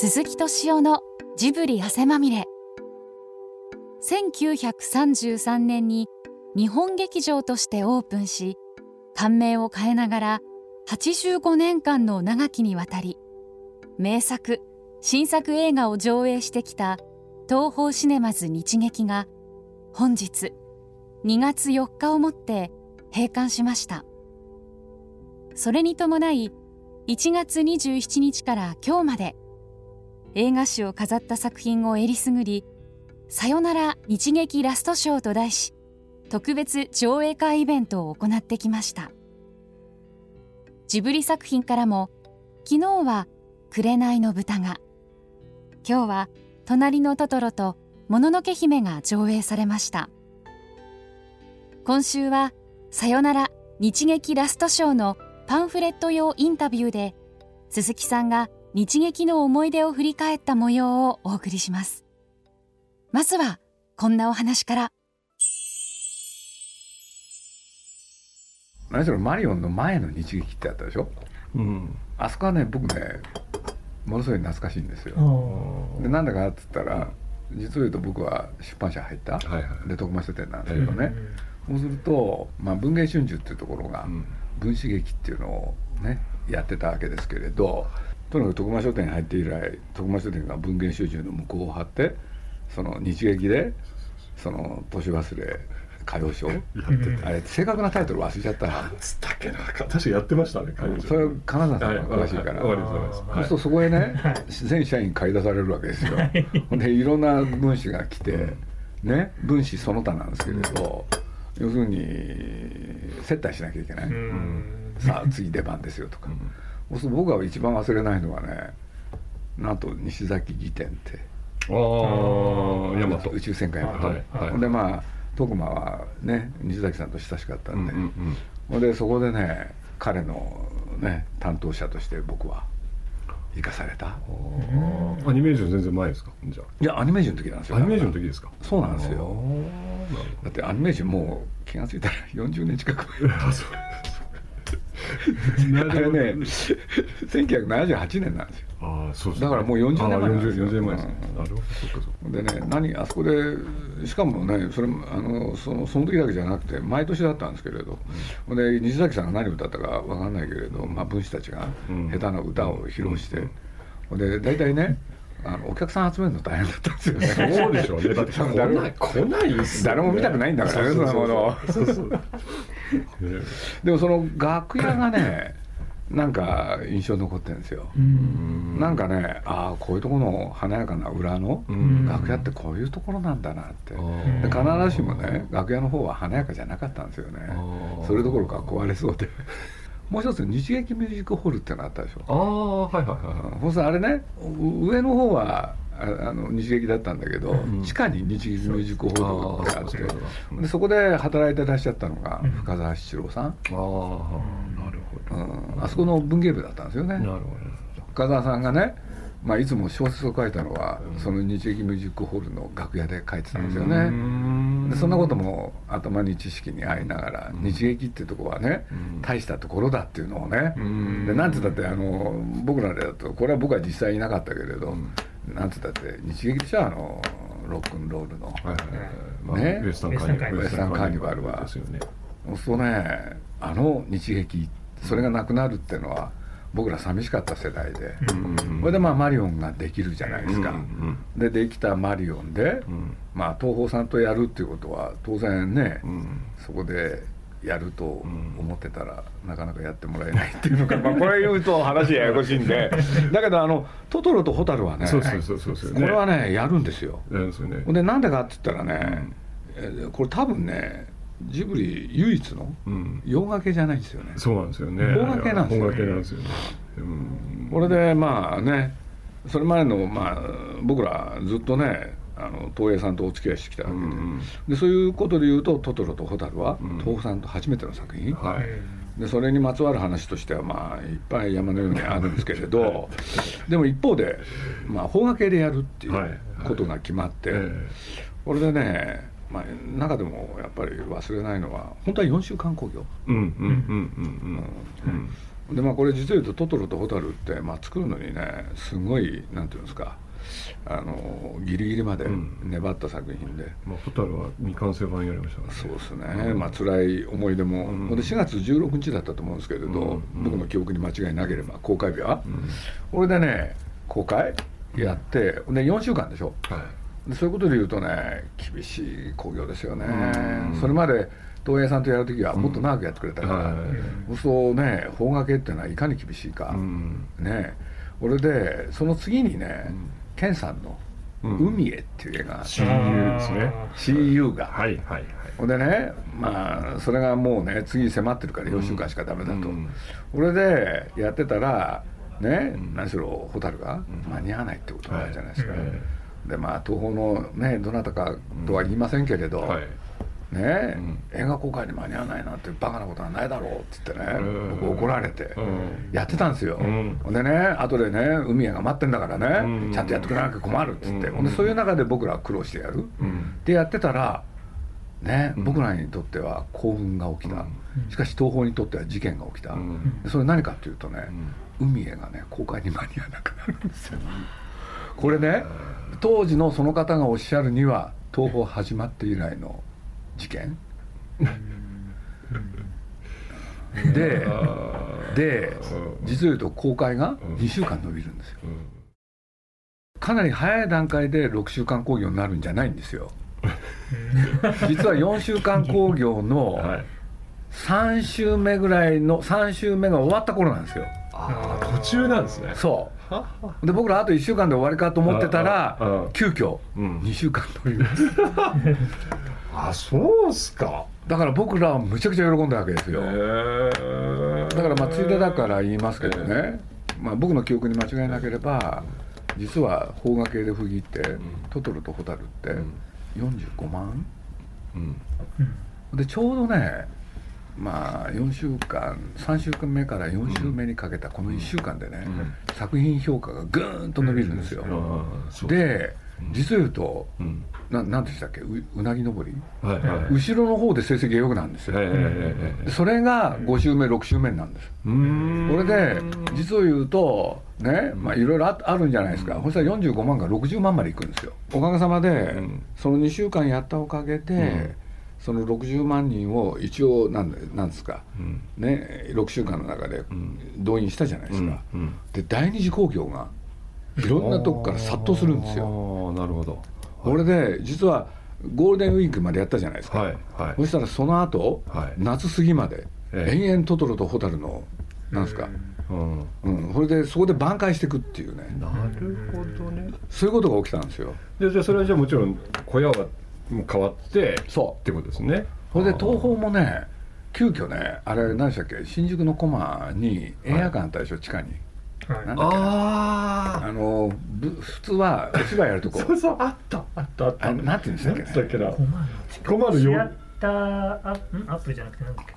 鈴木敏夫のジブリ汗まみれ。1933年に日本劇場としてオープンし感銘を変えながら85年間の長きにわたり名作新作映画を上映してきた東宝シネマズ日劇が本日2月4日をもって閉館しました。それに伴い1月27日から今日まで映画史を飾った作品をえりすぐり「さよなら日劇ラストショー」と題し特別上映会イベントを行ってきました。ジブリ作品からも昨日は「紅の豚が」今日は「隣のトトロ」と「もののけ姫」が上映されました。今週は「さよなら日劇ラストショー」のパンフレット用インタビューで鈴木さんが日劇の思い出を振り返った模様をお送りします。まずはこんなお話から。何しろマリオンの前の日劇ってあったでしょ、うん、あそこはね僕ねものすごい懐かしいんですよ。でなんだかっつったら実を言うと僕は出版社入った、はいはい、で徳間書店なんですけどね、そうすると、まあ、文藝春秋っていうところが、分子劇っていうのをねやってたわけですけれどとにかく徳間書店に入って以来徳間書店が文藝春秋の向こうを張ってその日劇でその年忘れ歌謡ショーあれ正確なタイトル忘れちゃったな。んつったっけな。確かやってましたね歌謡ショーそれ金沢さんが詳しいから、はい。はい、そうするとそこへね、はい、全社員買い出されるわけですよ、でいろんな分子が来て、ね分子その他なんですけれど、要するに接待しなきゃいけない、さあ次出番ですよとか、僕が一番忘れないのはねなんと西崎辞典って。ああ宇宙戦艦ヤマト、はいはい、でまあ徳間はね西崎さんと親しかったんで、うんうんうん、でそこでね彼のね担当者として僕は生かされた。アニメーション全然前ですか？じゃいやアニメーションの時なんですよ。アニメーションの時ですか？そうなんですよ。だってアニメーションもう気が付いたら40年近くあ れね1978年なんですよ。あそうだからもう40年前なんですよ。40年前ですね、なるほどそかそでね何あそこでしかもねそれあのそのその時だけじゃなくて毎年だったんですけれど、うん、で西崎さんが何を歌ったか分かんないけれど、まあ、文士たちが下手な歌を披露して、うん、で大体ねあのお客さん集めるの大変だったんですよね。そうでしょうね。だって 来ない来ないね、誰も見たくないんだからねそもの。でもその楽屋がねなんか印象に残ってるんですよ。なんかねああこういうところの華やかな裏の楽屋ってこういうところなんだなって。で必ずしもね楽屋の方は華やかじゃなかったんですよね。それどころか壊れそうで。もう一つ日劇ミュージックホールってのあったでしょ。ああはいはいはい。そうするあれね上の方はあの日劇だったんだけど、うん、地下に日劇ミュージックホールってあってでそこで働いてらっしゃったのが深澤七郎さん、ああなるほど、うん、あそこの文芸部だったんですよね。なるほど。深澤さんがねまあ、いつも小説を書いたのは、その日劇ミュージックホールの楽屋で書いてたんですよね。でそんなことも頭に知識に合いながら、日劇っていうところはね、大したところだっていうのをね、でなんて言ったってあの僕らでだとこれは僕は実際いなかったけれど、なんつったって日劇でしょ？あのロックンロールの、はいね、ウエスタンカーニバル。は。そうねあの日劇それがなくなるっていうのは僕ら寂しかった世代で、それでまあマリオンができるじゃないですか、でできたマリオンで、まあ東宝さんとやるっていうことは当然ね、そこでやると思ってたら、なかなかやってもらえないっていうのか、まあ、これ言うと話ややこしいんで。だけどあのトトロとホタルはねこれはねやるんですよ。でなんでかって言ったらね、これ多分ねジブリ唯一の洋掛けじゃないんですよね、そうなんですよね。邦掛けなんですよね。これでまあねそれまでのまあ僕らずっとねあの東映さんとお付き合いしてきたわけで。うん、でそういうことでいうと「トトロとホタルは」東宝さんと初めての作品、はい、でそれにまつわる話としてはまあいっぱい山のようにあるんですけれどでも一方で、まあ、邦画系でやるっていうことが決まって、はい。はい、これでねまあ、中でもやっぱり忘れないのは本当は4週間興行。でまあこれ実を言うと「トトロとホタル」って、まあ、作るのにねすごいなんていうんですかあのギリギリまで粘った作品で、うん、まあ、ホタルは未完成版やりましたから、ね、そうですね、うん、まあ辛い思い出も、うん、で4月16日だったと思うんですけれど、うん、僕の記憶に間違いなければ公開日は、これでね公開やって、で4週間でしょ、はい、でそういうことで言うとね厳しい興行ですよね、それまで東映さんとやる時はもっと長くやってくれたから、うん、そうね邦画系っていうのはいかに厳しいか、ね。俺でその次にね、健さんの「海へ」っていう映画、CU ですね CU が。はいはいはい。ほんでねまあそれがもうね次に迫ってるから4週間しかダメだと、これでやってたらね、何しろ蛍が間に合わないってことがあるじゃないですか、でまあ東宝のねどなたかとは言いませんけれど、はいね、うん、映画公開に間に合わないなんてバカなことはないだろうっつってね、僕怒られて、やってたんですよ、うん、でね後でね海へが待ってんだからね、ちゃんとやってくれなきゃ困るっつって、ほんでそういう中で僕らは苦労してやる、でやってたらね、僕らにとっては幸運が起きた、しかし東宝にとっては事件が起きた、それ何かっていうとね、海へがね公開に間に合わなくなるんですよ。これね当時のその方がおっしゃるには東宝始まって以来の事件？でで実を言うと公開が2週間延びるんですよ。かなり早い段階で6週間興行になるんじゃないんですよ。実は4週間興行の 3週目ぐらいの3週目が終わった頃なんですよ。ああ途中なんですね。そう。で僕らあと1週間で終わりかと思ってたら急遽2週間というあそうっすか。だから僕らはむちゃくちゃ喜んだわけですよ。だからまあついでだから言いますけどね、まあ、僕の記憶に間違いなければ実は邦画系で区切って、トトロとホタルって45万、うん、でちょうどねまあ4週間3週間目から4週目にかけたこの1週間でね、作品評価がぐーんと伸びるんですよ、で実を言うと、うん、ななんでしたっけ？ううなぎ登り、はい。はい、後ろの方で成績が良くなんですよ、はいはいはいそれが5週目6週目なんですこれで実を言うとねまあいろいろあるんじゃないですか、そしたら45万が60万までいくんですよ。おかげさまで、その2週間やったおかげで、その60万人を一応なんなんですか、ね6週間の中で動員したじゃないですか、で第二次興行がいろんなとこから殺到するんですよ。なるほど。これで実はゴールデンウィークまでやったじゃないですか、はいはい、そしたらその後、はい、夏過ぎまで、延々トトロとホタルのなんですか、うん。うん、それでそこで挽回していくっていうね。なるほどね。そういうことが起きたんですよ。でじゃあそれはじゃあもちろん小屋はもう変わってそう。ってことですね。それで東宝もね急遽ねあれ何でしたっけ新宿の駒に映画館あったでしょ、地下になんだっけああの普通はお芝居やるとこ。そうそうあった。あったあった。なんていうんですかっけな。困るよ。シアターアアプリじゃなくてなんだっけ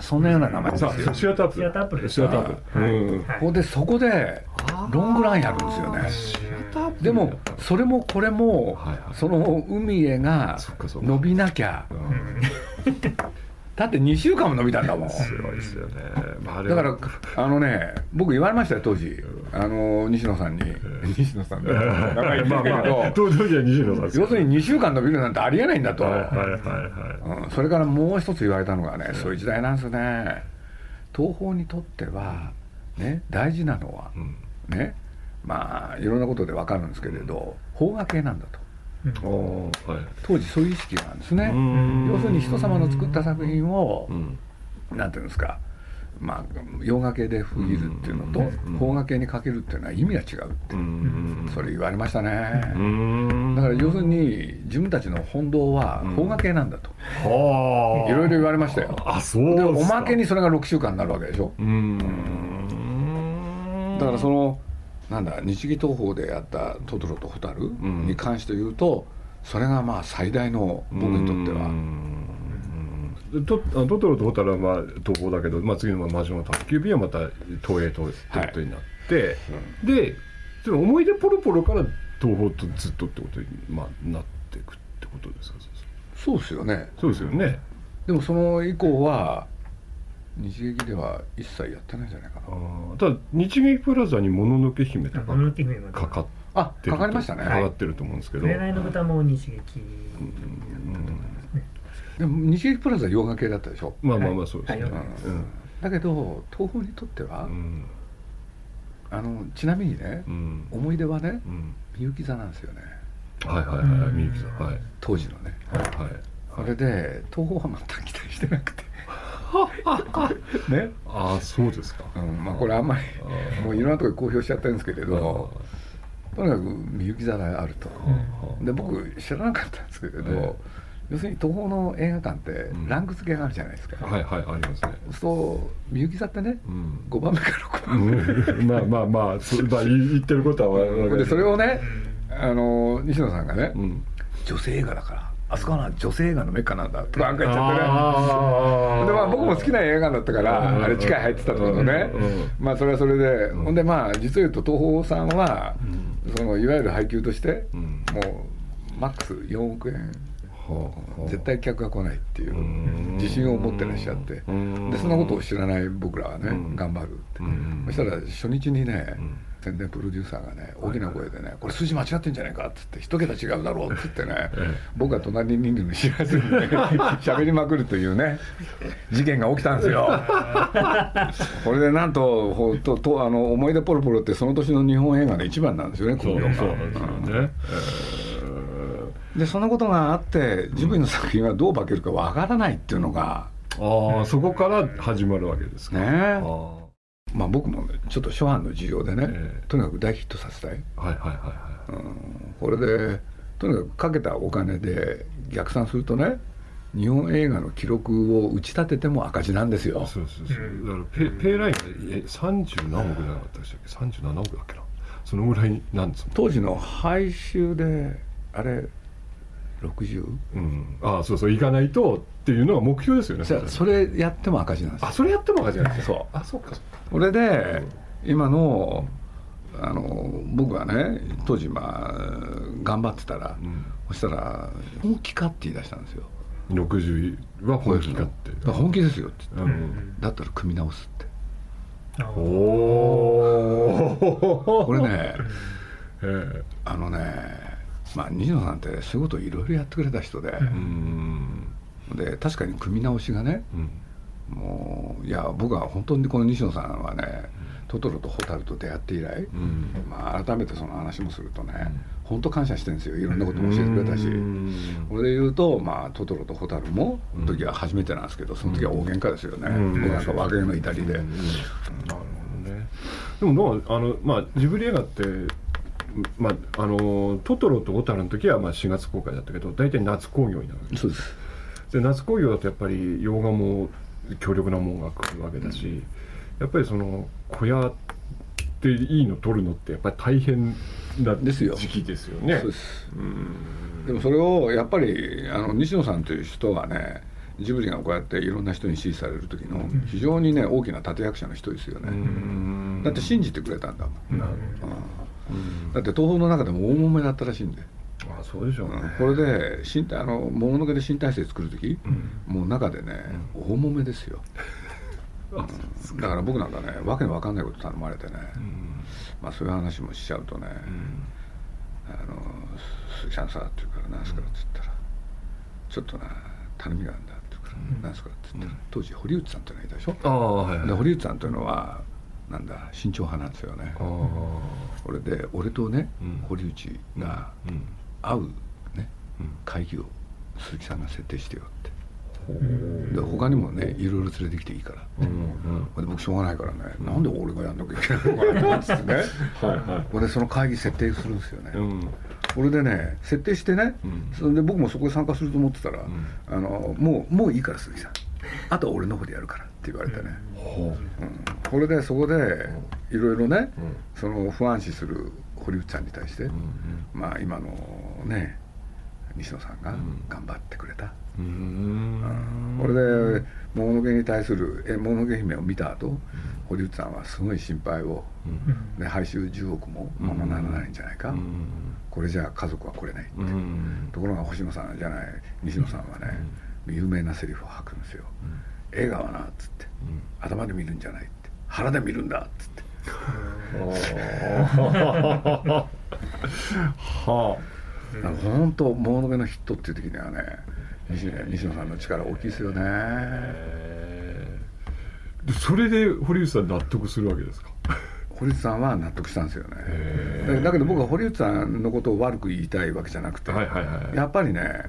そんなような名前ですよ。シアターアップ。シアターアップ。シアターアップ。うん。ここでそこでロングランやるんですよね。シアターでもそれもこれもその海へが伸びなきゃだって2週間も伸びたんだもん。すごいですよね、まあ、だからあのね僕言われましたよ当時。あの西野さんに、西野さんだ名前言けど。当時は西野さん要するに2週間伸びるなんてありえないんだと、はいはいはいうん、それからもう一つ言われたのがねそういう時代なんですね。東宝にとってはね大事なのは、ねまあいろんなことで分かるんですけれど邦画系なんだと。はい、当時そういう意識なんですね。要するに人様の作った作品を、うん、なんていうんですかまあ洋画系で区切るっていうのと邦画系にかけるっていうのは意味が違うってそれ言われましたね。だから要するに自分たちの本堂は邦画系なんだと。いろいろ言われましたよ。あそうでおまけにそれが6週間になるわけでしょ。だからそのなんだ日技東宝でやった「トトロと蛍」に関して言うとそれがまあ最大の僕にとっては。トトトロとホタルはまあ東宝だけど、まあ、次の魔女の宅急便はまた東映ということになって、はい。うん、でその思い出ポロポロから東宝とずっとってことに、まあ、なっていくってことですかそうですよね。そうですよね。でもその以降は日劇では一切やってないんじゃないかな。ただ日劇プラザに「もののけ姫」とかかかっあかかりましたね。かかってると思うんですけど。紅の豚も日劇でも日劇プラザ洋画系だったでしょ？まあまあまあそうですね、だけど東宝にとっては、うん。あのちなみにね、うん。思い出はねうん。みゆき座なんですよね。はいはいはいみゆきさんはい。当時のね。はいはい。それで東宝は全く期待してなくて ね、ああそうですか。うん、まあこれあんまりもういろんなところで公表しちゃってるんですけれど。とにかくみゆき座があると。で僕知らなかったんですけれど、え要するに東宝の映画館ってうん。ランク付けがあるじゃないですか、はいはいありますね。そうみゆき座ってねうん。5番目から6番目、うん。まあまあまあそまあ言言ってることはでそれをねあの西野さんがね、うん。女性映画だからあそこは女性映画のメッカなんだとかなんか言っちゃってねでまあ僕も好きな映画だったからうんあれ力入ってたとね。うんまあそれはそれで。んほんでまあ実を言うと東宝さんはそのいわゆる配給としてうん。もうマックス4億円。はあ絶対客が来ないっていううん。自信を持ってらっしゃって。うん。でそんなことを知らない僕らはねうん。頑張るってう。ん。そしたら初日にねん。宣伝プロデューサーがね大きな声でね「これ数字間違ってんじゃないか」っつって「一桁違うだろう」っつってねええ。僕が隣にいるのに知らずにね喋りまくるというね事件が起きたんですよ。これでなんとほととあの思い出ポロポロってその年の日本映画の一番なんですよね興行がそうなんですよねでそのことがあってジブリの作品はどう化けるかわからないっていうのがああそこから始まるわけですか。ね。ああ。まあ僕もねちょっと初版の事情でね、ええ。とにかく大ヒットさせたい、はいはいはいはいうん、これでとにかくかけたお金で逆算するとね日本映画の記録を打ち立てても赤字なんですよ。そうそうそう。だからペペイラインでえ30何億じゃなかったでしたっけ？37億だっけな？そのぐらいなんですもん当時の配収であれ60うん、ああそうそう行かないとっていうのが目標ですよねそれやっても赤字なんですよ。あそれやっても赤字なんですそう。あそうかこれで今のあの僕はね当時まあ頑張ってたら、うん。そしたら「本気か?」って言い出したんですよ。60は本気かって。本気ですよって言って。うん。だったら組み直すって。あおおこれね え。あのねまあ西野さんってそういうことをいろいろやってくれた人で、で確かに組み直しがねうん。もういや僕は本当にこの西野さんはね、トトロとホタルと出会って以来、うん。まあ、改めてその話もするとね、本当感謝してるんですよ。いろんなことも教えてくれたし、うん。これで言うと、まあ、トトロとホタルも時は初めてなんですけどその時は大喧嘩ですよね、なんか若気の至りで、なるほどね。でもどうあの、まあ、ジブリ映画って、まあ、あのトトロとホタルの時はまあ4月公開だったけど大体夏興行になるわけです。そうです。で夏興行だとやっぱり洋画も強力なもんが来るわけだし、やっぱりその小屋でいいの撮るのってやっぱり大変なですよ時期ですよ。ねでもそれをやっぱりあの西野さんという人はねジブリがこうやっていろんな人に支持される時の非常にね大きな立役者の人ですよね、うん。だって信じてくれたんだもん、なるうんだって東宝の中でも大揉めだったらしいんで、あそうでしょうね、これで新体あのもののけで新体制作る時、もう中でね、大揉めですよ、うん。だから僕なんかねわけのわかんないこと頼まれてね、まあそういう話もしちゃうとね、あの「鈴木さんさ」って言うから「何すか?」って言ったら「ちょっとな頼みがあるんだ」って言うから「何すか?」って言ったら当時堀内さんっていうのがいたでしょ？ああはいはい。で堀内さんというのはなんだ慎重派なんですよね。これで俺とね、うん。堀内がうん。会うねうん。会議を鈴木さんが設定してよって。で他にもねいろいろ連れてきていいから。って、うん。これで僕しょうがないからね、なんで俺がやんなきゃいけないのかなってってね。はいはいこれでその会議設定するんですよね、うん。これでね設定してね、うん。それで僕もそこで参加すると思ってたら、ん。あのもうもういいから鈴木さん。あとは俺の方でやるからって言われてね、ほう。ん。これでそこでいろいろね、うんその不安視する堀内さんに対して、ううん。まあ今のね西野さんがん。頑張ってくれた、うん。うん。これで「もののけ」に対する「えもののけ姫」を見た後、堀内さんはすごい心配を、うん。ね、配収10億もままならないんじゃないか、うん。これじゃあ家族は来れないって、うん。ところが星野さんじゃない。西野さんはね、有名なセリフを吐くんですよ、映画はなっつって、頭で見るんじゃないって。腹で見るんだっつって。はあ。本当もののけのヒットっていう時にはね西西野さんの力大きいですよね。でそれで堀内さん納得するわけですか？堀内さんは納得したんですよね。へだだけど僕は堀内さんのことを悪く言いたいわけじゃなくて、やっぱりね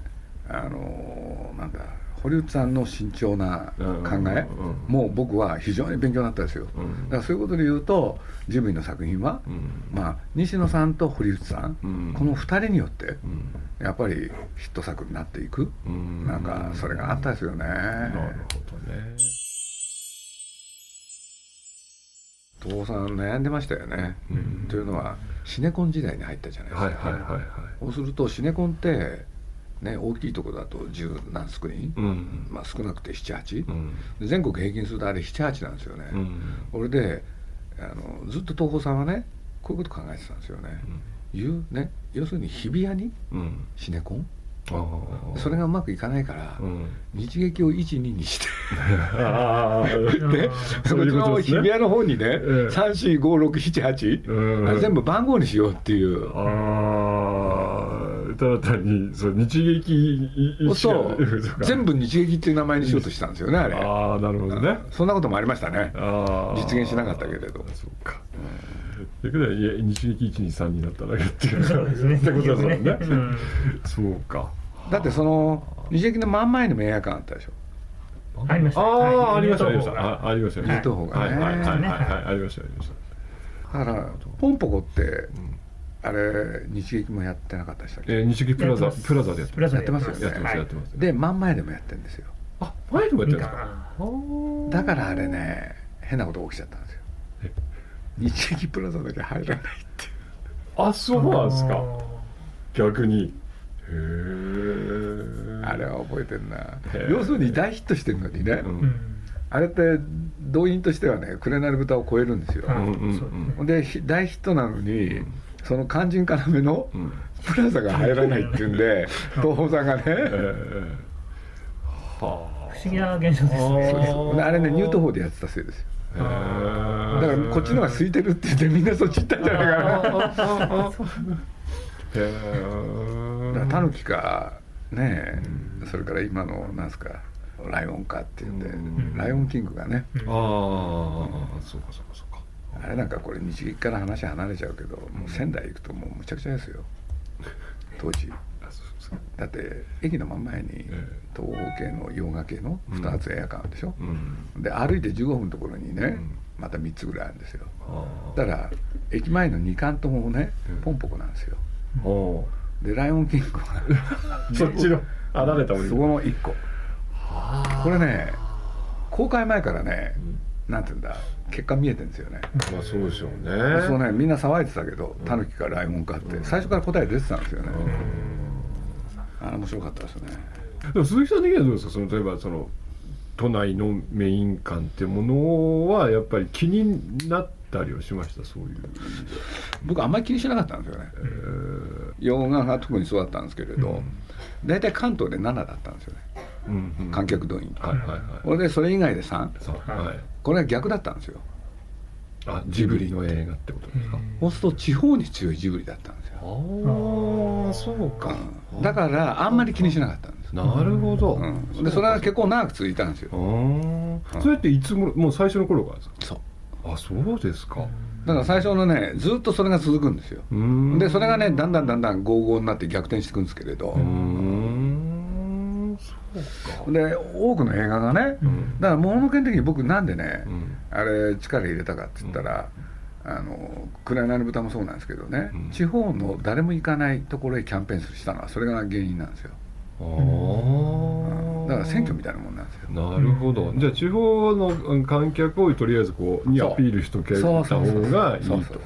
あのなんだ堀内さんの慎重な考えも僕は非常に勉強になったんですよ、うんだからそういうことで言うとジブリの作品は、うんまあ、西野さんと堀内さん、うんこの2人によってうん。やっぱりヒット作になっていく、うんなんかそれがあったですよね。なるほどね。東宝さん悩んでましたよね、うん。というのはシネコン時代に入ったじゃないですか、はいはいはいはい。そうするとシネコンって、ね、大きいところだと十何スクリーン、うん。まあ、少なくて78、うん。で全国平均するとあれ78なんですよね、うん。これであのずっと東宝さんはねこういうこと考えてたんですよね、いうね要するに日比谷にうん。シネコン？それがうまくいかないから、うん。日劇を12にして。でそ日比谷の方にね、ええ345678、うん。あれ全部番号にしようっていう。ああただ単にそう日劇いそう。か。全部日劇っていう名前にしようとしたんですよねあれ。ああなるほどね。そんなこともありましたね。ああ実現しなかったけれど。そうか。だけどいや日劇123になっただけっていうそうですねってことですもんね。うん。そうか。だってその日劇の真ん前にも映画館あったでしょ。ありました。ああ、はい。ありましたありました。あありましたね。はいはいはいはいはいありましたありました。だからポンポコってんあれ日劇もやってなかったでしたっけ？えー日劇プラザ。プラザでやってプラザやってます。よね。やってますはい。やってます。で真ん前でもやってるんですよ。あ前でもやってるんですか？だからあれね変なことが起きちゃったんですよ。え？日劇プラザだけ入らないっていう。あそうなんですか。あ逆に。へえあれは覚えてんな。要するに大ヒットしてるのにね、うん。ーうんあれって動員としてはね「紅の豚」を超えるんですよ、はい。うんうんうんで大ヒットなのに、その肝心要のうん。プラザが入らないっていうんで東宝さんがね、えーは不思議な現象ですね。あれねニュート法でやってたせいですよ。だからこっちの方が空いてるって言ってみんなそっち行ったんじゃないかな。だからタヌキかねそれから今のなんすかライオンかっていうんで、うん。ライオンキングがね。ああそうかそうかそうかあれなんかこれ日劇から話離れちゃうけどもう仙台行くともうむちゃくちゃですよ。当時。だって駅の真ん前にえ東欧系の洋画系の2つ映画館でしょ、うん。で歩いて15分のところにね、うん。また3つぐらいあるんですよ。あだから駅前の2館ともねうん。ポンポコなんですよ。でライオンキング そっちの離れたそこの1個。これね公開前からねなんていうんだ？結果見えてるんですよね。まあそうでしょうね。そうね。みんな騒いでたけどタヌキかライオンかって。最初から答え出てたんですよね。あれ面白かったですね。でも鈴木さん的にはどうですか？その例えばその都内のメイン館ってものはやっぱり気になったりはしました？そういう。僕あんまり気にしなかったんですよね。洋画が特にそうだったんですけれど大体関東で7だったんですよね観客動員。はいはいはい。これでそれ以外で3そう。はい。これが逆だったんですよ。あジブリの。映画ってことですか？そうすると地方に強いジブリだったんですよ、ああそうか。うん。だからあんまり気にしなかったんです、なるほど。うん、でそれは結構長く続いたんですよ。ああそれっていつももう最初の頃からですか？そう。あそうですか。だから最初のねずっとそれが続くんですよ。うーん。でそれがねだんだんだんだん55になって逆転していくんですけれど。うーんで多くの映画がねうん。だからもののけの時に僕なんでね、うん。あれ力入れたかって言ったら、あの「紅の豚」もそうなんですけどね、うん。地方の誰も行かないところへキャンペーンしたのはそれが原因なんですよ。ああだから選挙みたいなもんなんですよ。なるほど。じゃあ地方のうん観客をとりあえずこうにアピールしとけた方そう。そうそうがいいそうそう。と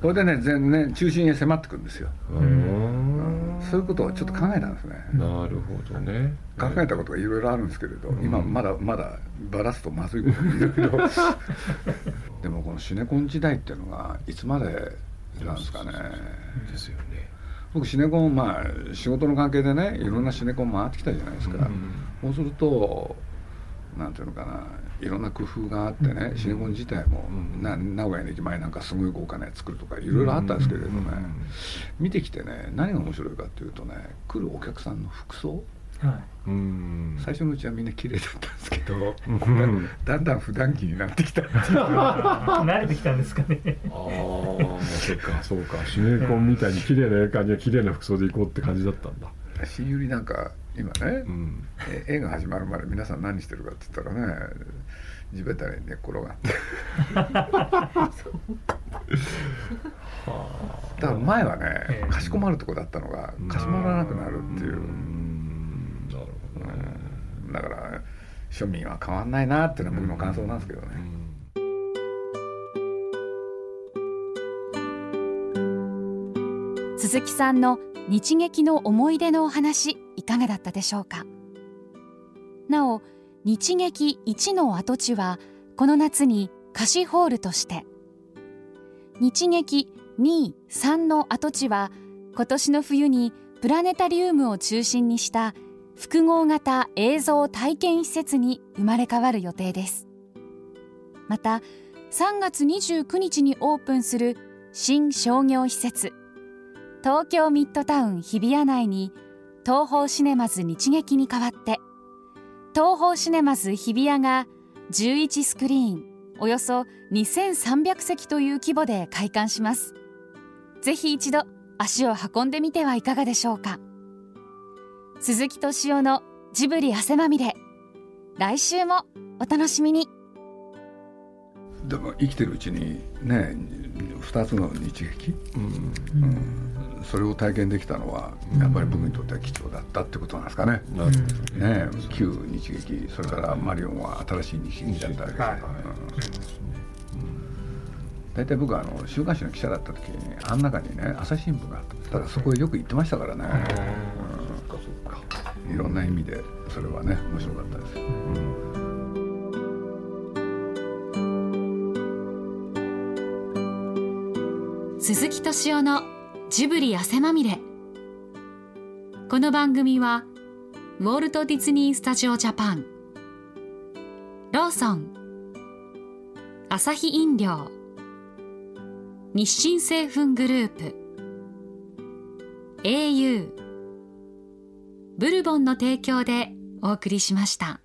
これでね全然中心へ迫ってくるんですよ。うーんそういうことをちょっと考えたんですね。なるほどね。考えたことがいろいろあるんですけれど、ん。今まだまだばらすとまずいこといろいろでもこのシネコン時代っていうのがいつまでなんですかね。ですよね。僕シネコンまあ仕事の関係でねいろんなシネコン回ってきたじゃないですか、そうするとなんていうのかないろんな工夫があってね、シネコン自体も、な名古屋の駅前なんかすごい豪華なやつ作るとかいろいろあったんですけれどね、見てきてね何が面白いかっていうとね来るお客さんの服装。はい、うん。最初のうちはみんな綺麗だったんですけど、だんだん普段着になってきた。慣れてきたんですかね。ああ そっかそうか。シネコンみたいに綺麗な感じは綺麗な服装で行こうって感じだったんだ新百合なんか今ね、うん、映画始まるまで皆さん何してるかって言ったらね地べたに寝っ転がって。だから前はねかしこまるとこだったのがかしこまらなくなるっていう。だから庶民は変わんないなっていうのは僕の感想なんですけどね。鈴木さんの日劇の思い出のお話いかがだったでしょうか？なお日劇1の跡地はこの夏に貸しホールとして。日劇2、3の跡地は今年の冬にプラネタリウムを中心にした複合型映像体験施設に生まれ変わる予定です。また3月29日にオープンする新商業施設東京ミッドタウン日比谷内に東宝シネマズ日劇に代わって東宝シネマズ日比谷が11スクリーンおよそ2300席という規模で開館します。ぜひ一度足を運んでみてはいかがでしょうか。鈴木敏夫のジブリ汗まみれ。来週もお楽しみに。でも生きてるうちにね2つの日劇、うん、うん、それを体験できたのはやっぱり僕にとっては貴重だったってことなんですかね。うん、ね旧日劇それからマリオンは新しい日劇だったわけですから、大体僕はあの週刊誌の記者だった時にあん中にね朝日新聞があった。だからそこへよく行ってましたからね。うん。いろんな意味でそれはね面白かったです。鈴木敏夫のジブリ汗まみれ。この番組はウォルト・ディズニー・スタジオ・ジャパン。ローソン。アサヒ飲料。日清製粉グループ。au ブルボンの提供でお送りしました。